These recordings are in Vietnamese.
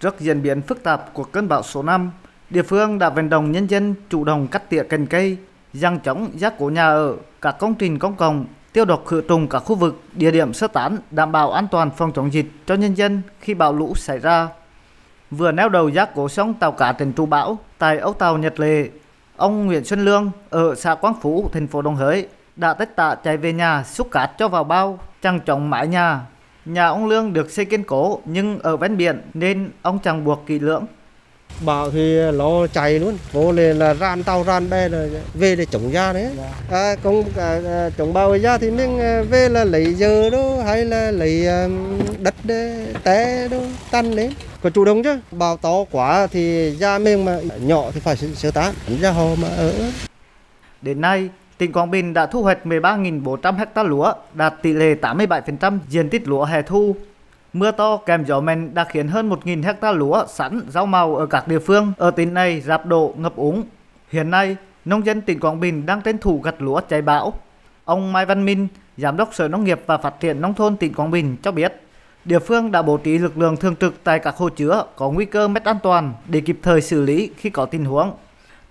Trước diễn biến phức tạp của cơn bão số 5, địa phương đã vận động nhân dân chủ động cắt tỉa cành cây, giăng chống giác cố nhà ở, các công trình công cộng, tiêu độc khử trùng các khu vực, địa điểm sơ tán, đảm bảo an toàn phòng chống dịch cho nhân dân khi bão lũ xảy ra. Vừa neo đầu giác cố xong tàu cá tỉnh trụ bão tại ốc tàu Nhật Lệ, ông Nguyễn Xuân Lương ở xã Quang Phú, thành phố Đồng Hới đã tất tạ chạy về nhà xúc cát cho vào bao, trăng chống mái nhà. Nhà ông Lương được xây kiên cố nhưng ở ven biển nên ông chẳng buộc kỹ lưỡng. Bão thì nó chạy luôn, vô lên là ran tàu ran bè rồi về để chống ra đấy. À, còn à, à, chống bão ra thì mình à, về là lấy giờ đó hay là lấy à, đất té đó tăn lên. Có chủ động chứ, bão to quá thì ra mình mà nhỏ thì phải sơ tán, ra hồ mà ở. Đến nay, tỉnh Quảng Bình đã thu hoạch 13.400 ha lúa, đạt tỷ lệ 87% diện tích lúa hè thu. Mưa to kèm gió mạnh đã khiến hơn 1.000 ha lúa sẵn rau màu ở các địa phương ở tỉnh này rạp đổ ngập úng. Hiện nay, nông dân tỉnh Quảng Bình đang tranh thủ gặt lúa cháy bão. Ông Mai Văn Minh, Giám đốc Sở Nông nghiệp và Phát triển Nông thôn tỉnh Quảng Bình cho biết, địa phương đã bố trí lực lượng thường trực tại các hồ chứa có nguy cơ mất an toàn để kịp thời xử lý khi có tình huống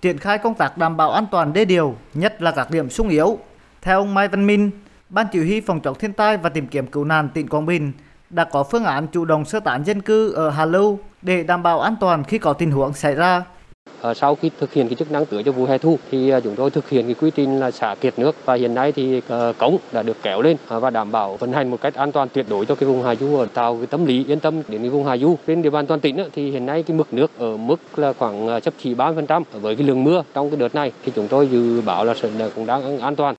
triển khai công tác đảm bảo an toàn đê điều, nhất là các điểm sung yếu. Theo ông Mai Văn Minh, Ban chỉ huy phòng chống thiên tai và tìm kiếm cứu nạn tỉnh Quảng Bình đã có phương án chủ động sơ tán dân cư ở Hà Lưu để đảm bảo an toàn khi có tình huống xảy ra. Ờ, sau khi thực hiện cái chức năng tưới cho vụ hè thu thì ờ, chúng tôi thực hiện cái quy trình là xả kiệt nước và hiện nay thì ờ, cống đã được kéo lên và đảm bảo vận hành một cách an toàn tuyệt đối cho cái vùng hạ du tạo cái tâm lý yên tâm đến cái vùng hạ du. Trên địa bàn toàn tỉnh thì hiện nay cái mực nước ở mức là khoảng chấp chỉ 3% với cái lượng mưa trong cái đợt này thì chúng tôi dự báo là sẽ cũng đang an toàn.